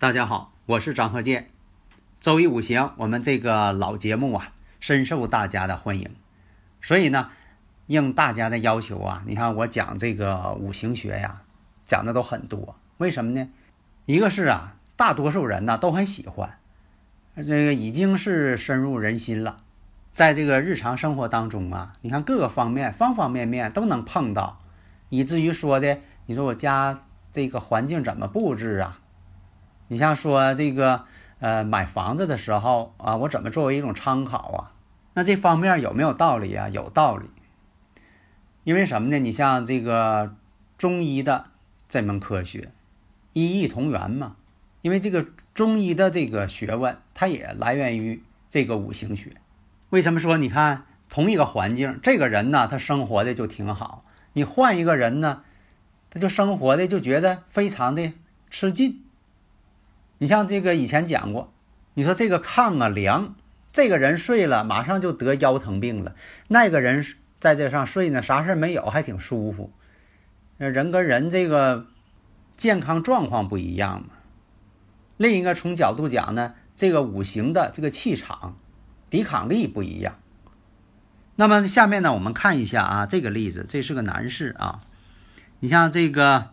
大家好，我是张鹤剑。周一五行，我们这个老节目啊，深受大家的欢迎。所以呢，应大家的要求啊，你看我讲这个五行学呀，讲的都很多。为什么呢？一个是啊，大多数人呢都很喜欢，这个已经是深入人心了。在这个日常生活当中啊，你看各个方面、方方面面都能碰到，以至于说的，你说我家这个环境怎么布置啊？你像说这个，呃，买房子的时候啊，我怎么作为一种参考啊？那这方面有没有道理啊？有道理。因为什么呢？你像这个中医的这门科学，医异同源嘛。因为这个中医的这个学问，它也来源于这个五行学。为什么说你看同一个环境，这个人呢，他生活的就挺好，你换一个人呢，他就生活的就觉得非常的吃劲。你像这个以前讲过，你说这个炕啊凉，这个人睡了马上就得腰疼病了，那个人在这上睡呢，啥事没有，还挺舒服。人跟人这个健康状况不一样嘛。另一个从角度讲呢，这个五行的这个气场、抵抗力不一样。那么下面呢，我们看一下啊，这个例子，这是个男士啊，你像这个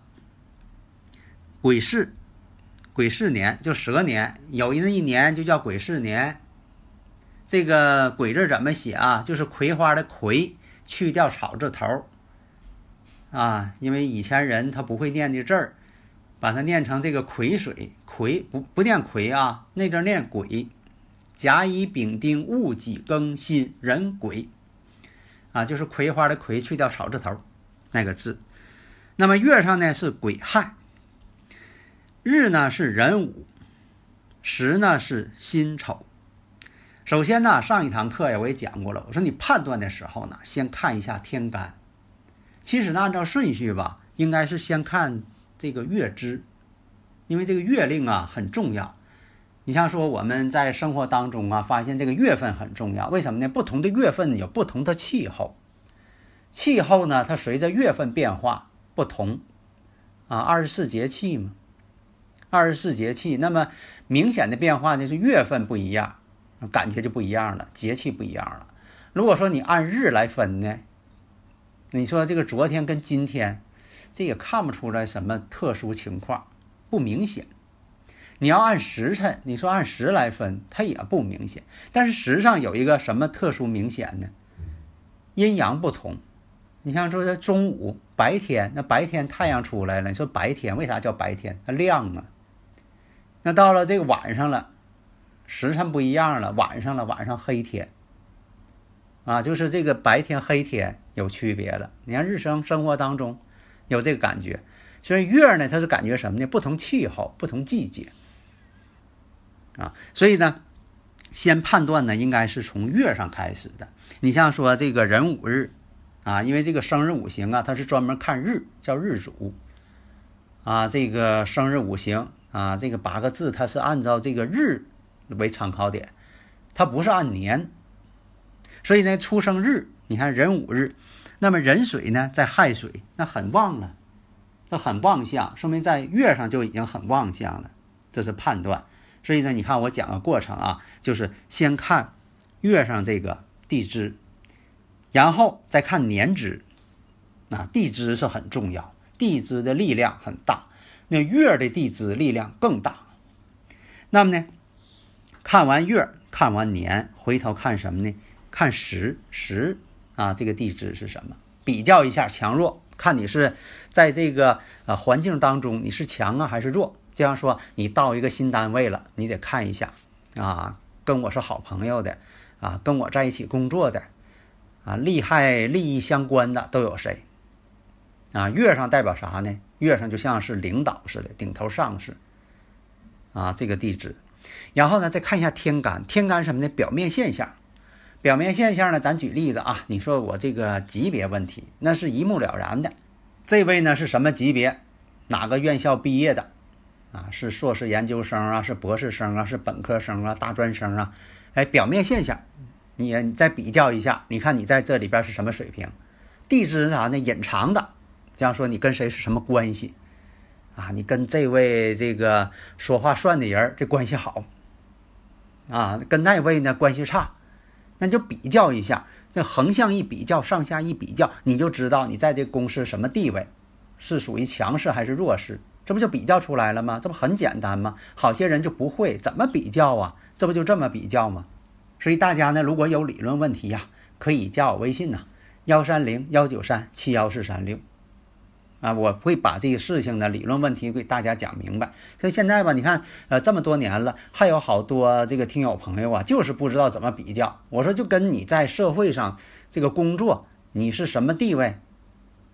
癸巳。癸巳年就蛇年，有那一年就叫癸巳年。这个“癸”字怎么写啊？就是葵花的“葵”，去掉草字头儿啊。因为以前人他不会念这字儿，把它念成这个癸水，癸不不念癸啊，那字念癸。甲乙丙丁戊己庚辛壬癸啊，就是葵花的“葵”，去掉草字头儿那个字。那么月上呢是癸亥。日呢是壬午，时呢是辛丑。首先呢，上一堂课呀我也讲过了，我说你判断的时候呢，先看一下天干。其实呢，按照顺序吧，应该是先看这个月支，因为这个月令啊很重要。你像说我们在生活当中啊，发现这个月份很重要，为什么呢？不同的月份有不同的气候，气候呢它随着月份变化不同啊，二十四节气嘛。二十四节气，那么明显的变化呢是月份不一样，感觉就不一样了，节气不一样了。如果说你按日来分呢，你说这个昨天跟今天，这也看不出来什么特殊情况，不明显。你要按时辰，你说按时来分，它也不明显。但是时上有一个什么特殊明显呢？阴阳不同。你像说这中午白天，那白天太阳出来了，你说白天为啥叫白天？它亮啊。那到了这个晚上了，时辰不一样了，晚上了，晚上黑天，啊，就是这个白天黑天有区别了。你看日生生活当中有这个感觉，所以月呢，它是感觉什么呢？不同气候，不同季节，啊，所以呢，先判断呢，应该是从月上开始的。你像说这个壬午日，啊，因为这个生日五行啊，它是专门看日，叫日主，啊，这个生日五行。啊，这个八个字它是按照这个日为参考点，它不是按年。所以呢，出生日你看壬午日，那么壬水呢在亥水，那很旺了，这很旺相，说明在月上就已经很旺相了，这是判断。所以呢，你看我讲个过程啊，就是先看月上这个地支，然后再看年支。啊，地支是很重要，地支的力量很大。那月的地支力量更大，那么呢，看完月，看完年，回头看什么呢？看时时啊，这个地支是什么？比较一下强弱，看你是在这个呃环境当中你是强啊还是弱？就像说你到一个新单位了，你得看一下啊，跟我是好朋友的啊，跟我在一起工作的啊，利害利益相关的都有谁？啊，月上代表啥呢？月上就像是领导似的，顶头上司啊，这个地支。然后呢，再看一下天干，天干什么呢？表面现象。表面现象呢，咱举例子啊，你说我这个级别问题，那是一目了然的。这位呢是什么级别？哪个院校毕业的？啊，是硕士研究生啊，是博士生啊，是本科生啊，大专生啊？哎，表面现象，你你再比较一下，你看你在这里边是什么水平？地支是啥呢？隐藏的，这样说你跟谁是什么关系？啊，你跟这位这个说话算的人这关系好，啊，跟那位呢关系差。那就比较一下，这横向一比较，上下一比较，你就知道你在这公司什么地位，是属于强势还是弱势，这不就比较出来了吗？这不很简单吗？好些人就不会怎么比较啊，这不就这么比较吗？所以大家呢，如果有理论问题呀，可以加我微信呐，幺三零幺九三七幺四三六。啊，我会把这个事情的理论问题给大家讲明白。所以现在吧，你看，呃，这么多年了，还有好多这个听友朋友啊，就是不知道怎么比较。我说，就跟你在社会上这个工作，你是什么地位，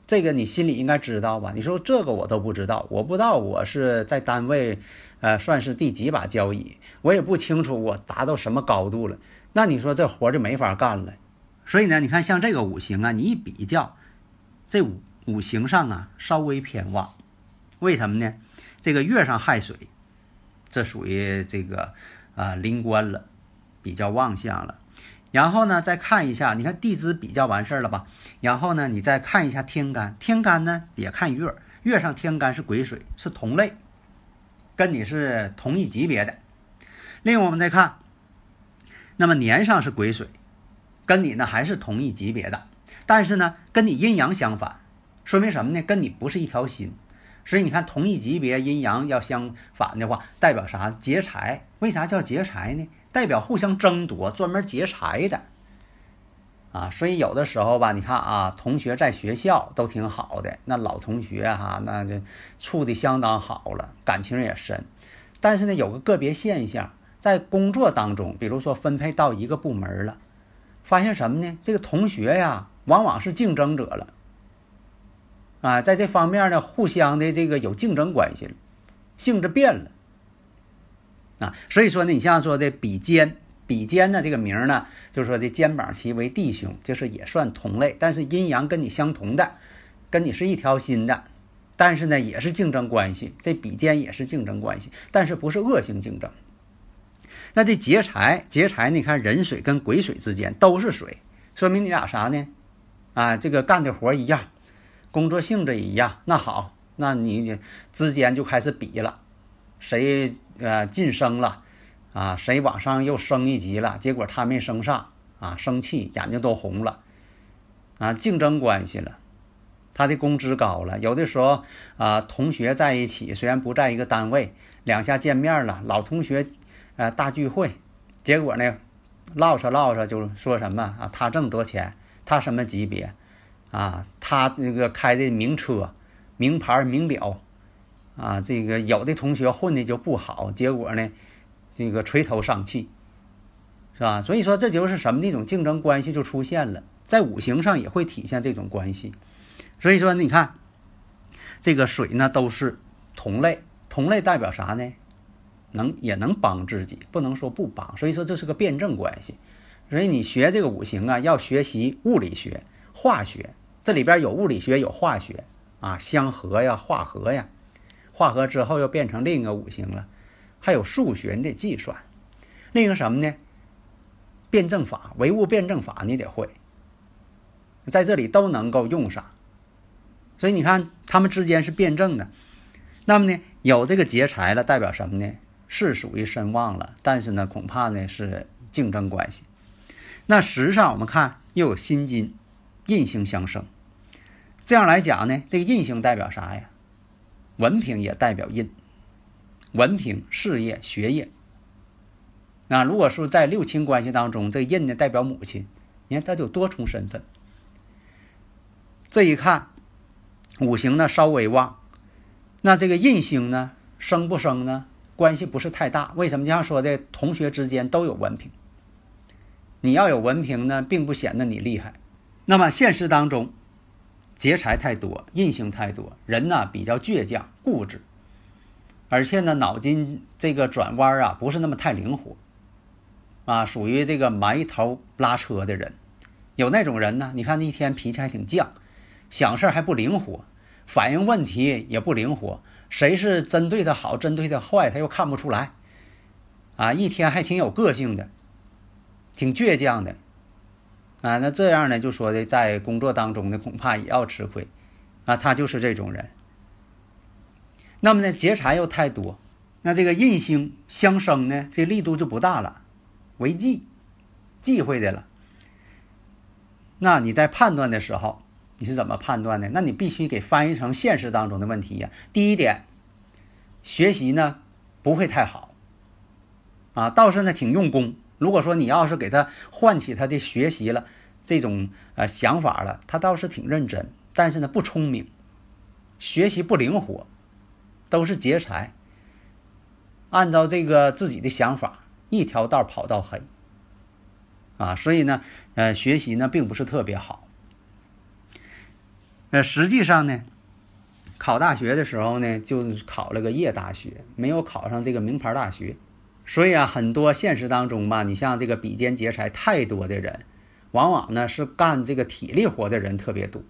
这个你心里应该知道吧？你说这个我都不知道，我不知道我是在单位，呃，算是第几把交椅，我也不清楚我达到什么高度了。那你说这活就没法干了。所以呢，你看像这个五行啊，你一比较，这五。五行上啊，稍微偏旺，为什么呢？这个月上亥水，这属于这个啊临官了，比较旺相了。然后呢，再看一下，你看地支比较完事儿了吧？然后呢，你再看一下天干，天干呢也看月，月上天干是癸水，是同类，跟你是同一级别的。另外我们再看，那么年上是癸水，跟你呢还是同一级别的，但是呢跟你阴阳相反。说明什么呢？跟你不是一条心，所以你看同一级别阴阳要相反的话，代表啥？劫财。为啥叫劫财呢？代表互相争夺，专门劫财的啊。所以有的时候吧，你看啊，同学在学校都挺好的，那老同学哈，那就处的相当好了，感情也深。但是呢，有个个别现象，在工作当中，比如说分配到一个部门了，发现什么呢？这个同学呀，往往是竞争者了。啊，在这方面呢，互相的这个有竞争关系了，性质变了。啊，所以说呢，你像说的比肩，比肩呢这个名呢，就是说的肩膀齐为弟兄，就是也算同类，但是阴阳跟你相同的，跟你是一条心的，但是呢也是竞争关系，这比肩也是竞争关系，但是不是恶性竞争。那这劫财，劫财，你看壬水跟癸水之间都是水，说明你俩啥呢？啊，这个干的活一样。工作性质一样，那好，那你之间就开始比了，谁呃晋升了，啊，谁往上又升一级了，结果他没升上，啊，生气，眼睛都红了，啊，竞争关系了，他的工资高了，有的时候啊，同学在一起，虽然不在一个单位，两下见面了，老同学，呃，大聚会，结果呢，唠着唠着就说什么啊，他挣多钱，他什么级别。啊，他那个开的名车、名牌、名表，啊，这个有的同学混的就不好，结果呢，这个垂头丧气，是吧？所以说这就是什么那种竞争关系就出现了，在五行上也会体现这种关系。所以说你看，这个水呢都是同类，同类代表啥呢？能也能帮自己，不能说不帮。所以说这是个辩证关系。所以你学这个五行啊，要学习物理学、化学。这里边有物理学，有化学啊，相合呀，化合呀，化合之后又变成另一个五行了，还有数学你得计算，另一个什么呢？辩证法，唯物辩证法你得会，在这里都能够用上，所以你看他们之间是辩证的。那么呢，有这个劫财了，代表什么呢？是属于身旺了，但是呢，恐怕呢是竞争关系。那实际上我们看又有辛金。印星相生，这样来讲呢，这个印星代表啥呀？文凭也代表印，文凭、事业、学业。那如果说在六亲关系当中，这印呢代表母亲，你看它就多重身份。这一看，五行呢稍微旺，那这个印星呢生不生呢？关系不是太大。为什么这样说的？同学之间都有文凭，你要有文凭呢，并不显得你厉害。那么现实当中，劫财太多，印星太多，人呢比较倔强、固执，而且呢脑筋这个转弯啊不是那么太灵活，啊，属于这个埋头拉车的人。有那种人呢，你看那一天脾气还挺犟，想事还不灵活，反应问题也不灵活，谁是针对的好，针对的坏，他又看不出来，啊，一天还挺有个性的，挺倔强的。啊，那这样呢，就说的在工作当中呢，恐怕也要吃亏，啊，他就是这种人。那么呢，劫财又太多，那这个印星相生呢，这力度就不大了，为忌，忌讳的了。那你在判断的时候，你是怎么判断的？那你必须给翻译成现实当中的问题呀。第一点，学习呢不会太好，啊，倒是呢挺用功。如果说你要是给他唤起他的学习了这种呃想法了，他倒是挺认真，但是呢不聪明，学习不灵活，都是劫财。按照这个自己的想法，一条道跑到黑啊，所以呢，呃，学习呢并不是特别好。那实际上呢，考大学的时候呢，就是考了个夜大学，没有考上这个名牌大学。所以啊，很多现实当中吧，你像这个比肩劫财太多的人，往往呢是干这个体力活的人特别多，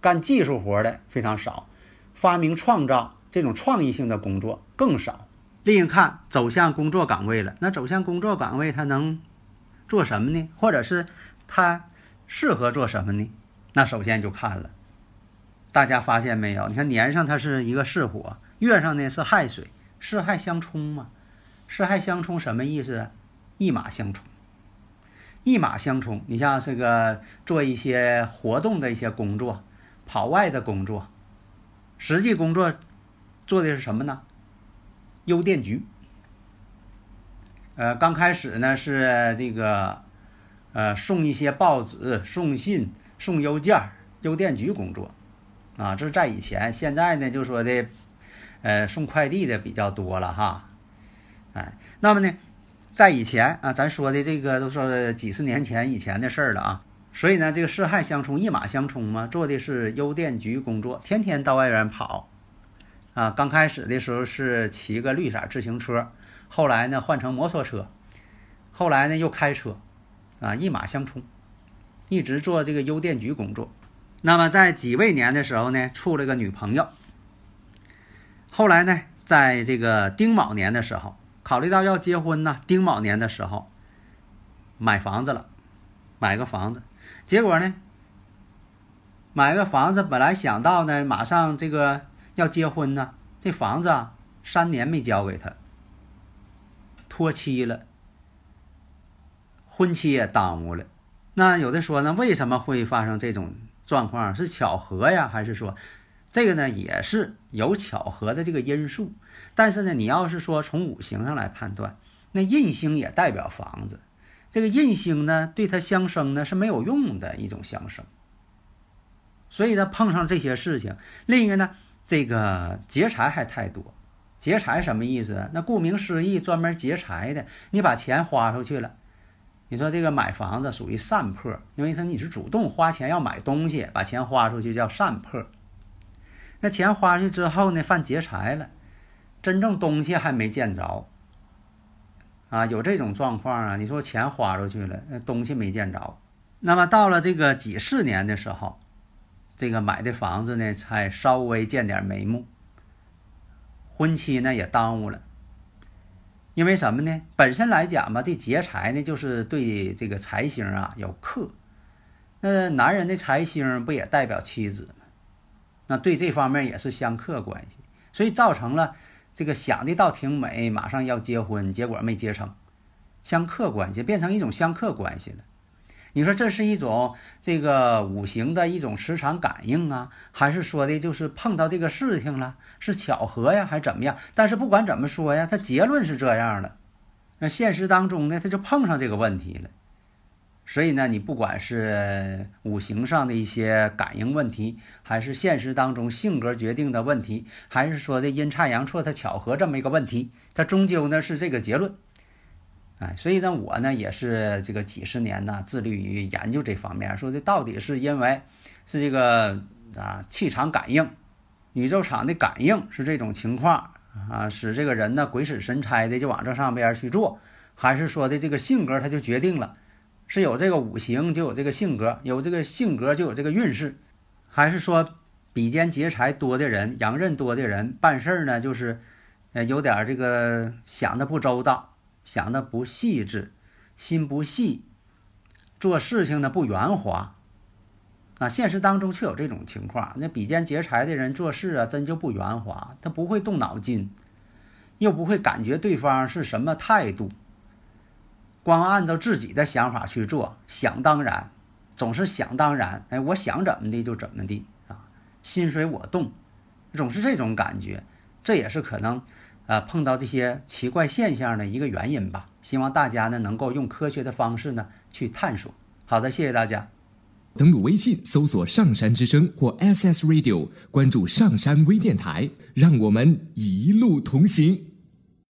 干技术活的非常少，发明创造这种创意性的工作更少。另一看走向工作岗位了，那走向工作岗位他能做什么呢？或者是他适合做什么呢？那首先就看了，大家发现没有？你看年上它是一个巳火，月上呢是亥水，巳亥相冲嘛。四害相冲什么意思？一马相冲，一马相冲。你像这个做一些活动的一些工作，跑外的工作，实际工作做的是什么呢？邮电局。呃，刚开始呢是这个，呃，送一些报纸、送信、送邮件，邮电局工作，啊，这是在以前。现在呢，就说的，呃，送快递的比较多了哈。哎，那么呢，在以前啊，咱说的这个都是几十年前以前的事儿了啊。所以呢，这个四害相冲，一马相冲嘛，做的是邮电局工作，天天到外边跑啊。刚开始的时候是骑个绿色自行车，后来呢换成摩托车，后来呢又开车，啊，一马相冲，一直做这个邮电局工作。那么在己未年的时候呢，处了个女朋友。后来呢，在这个丁卯年的时候。考虑到要结婚呢，丁卯年的时候买房子了，买个房子，结果呢，买个房子本来想到呢，马上这个要结婚呢，这房子啊三年没交给他，拖期了，婚期也耽误了。那有的说呢，为什么会发生这种状况？是巧合呀，还是说这个呢也是有巧合的这个因素？但是呢，你要是说从五行上来判断，那印星也代表房子，这个印星呢，对它相生呢是没有用的一种相生。所以呢，碰上这些事情，另一个呢，这个劫财还太多。劫财什么意思？那顾名思义，专门劫财的。你把钱花出去了，你说这个买房子属于散破，因为说你是主动花钱要买东西，把钱花出去叫散破。那钱花出去之后呢，犯劫财了。真正东西还没见着，啊，有这种状况啊？你说钱花出去了，那东西没见着，那么到了这个几四年的时候，这个买的房子呢才稍微见点眉目，婚期呢也耽误了。因为什么呢？本身来讲吧，这劫财呢就是对这个财星啊有克，那男人的财星不也代表妻子吗？那对这方面也是相克关系，所以造成了。这个想的倒挺美，马上要结婚，结果没结成，相克关系变成一种相克关系了。你说这是一种这个五行的一种磁场感应啊，还是说的就是碰到这个事情了，是巧合呀，还是怎么样？但是不管怎么说呀，他结论是这样的。那现实当中呢，他就碰上这个问题了。所以呢，你不管是五行上的一些感应问题，还是现实当中性格决定的问题，还是说的阴差阳错它巧合这么一个问题，它终究呢是这个结论。哎，所以呢，我呢也是这个几十年呢，致力于研究这方面，说的到底是因为是这个啊气场感应、宇宙场的感应是这种情况啊，使这个人呢鬼使神差的就往这上边去做，还是说的这个性格他就决定了，是有这个五行就有这个性格，有这个性格就有这个运势，还是说比肩劫财多的人、阳刃多的人办事儿呢，就是呃有点这个想的不周到。想的不细致，心不细，做事情呢不圆滑，啊，现实当中却有这种情况。那比肩劫财的人做事啊，真就不圆滑，他不会动脑筋，又不会感觉对方是什么态度，光按照自己的想法去做，想当然，总是想当然。哎，我想怎么的就怎么的啊，心随我动，总是这种感觉，这也是可能。呃，碰到这些奇怪现象的一个原因吧。希望大家呢能够用科学的方式呢去探索。好的，谢谢大家。登录微信搜索“上山之声”或 SS Radio，关注上山微电台，让我们一路同行。